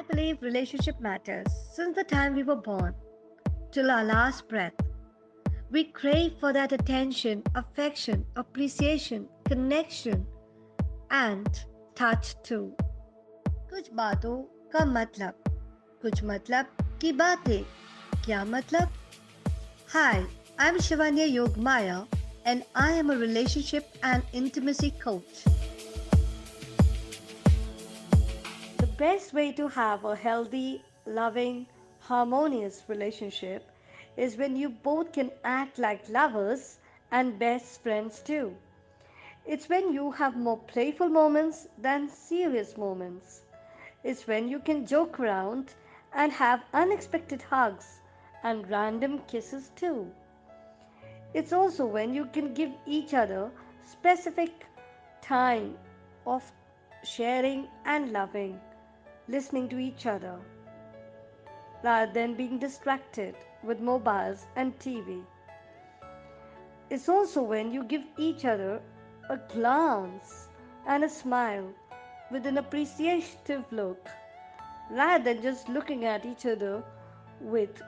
I believe relationship matters since the time we were born till our last breath. We crave for that attention, affection, appreciation, connection, and touch too. कुछ बातों का मतलब कुछ मतलब की बातें क्या मतलब Hi, I'm Shivanya Yogmaya and I am a relationship and intimacy coach. Best way to have a healthy, loving, harmonious relationship is when you both can act like lovers and best friends too. It's when you have more playful moments than serious moments. It's when you can joke around and have unexpected hugs and random kisses too. It's also when you can give each other specific time of sharing and loving, listening to each other, rather than being distracted with mobiles and TV. It's also when you give each other a glance and a smile with an appreciative look, rather than just looking at each other with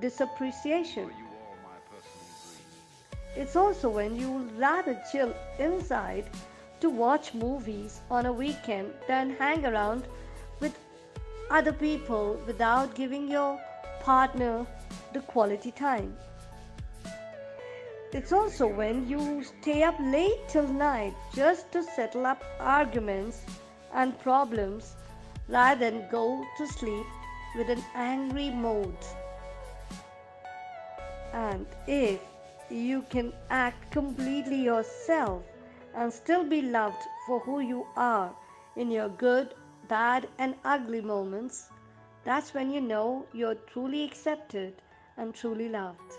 disappreciation. It's also when you rather chill inside to watch movies on a weekend than hang around other people without giving your partner the quality time. It's also when you stay up late till night just to settle up arguments and problems rather than go to sleep with an angry mood. And if you can act completely yourself and still be loved for who you are in your good, bad, and ugly moments, that's when you know you're truly accepted and truly loved.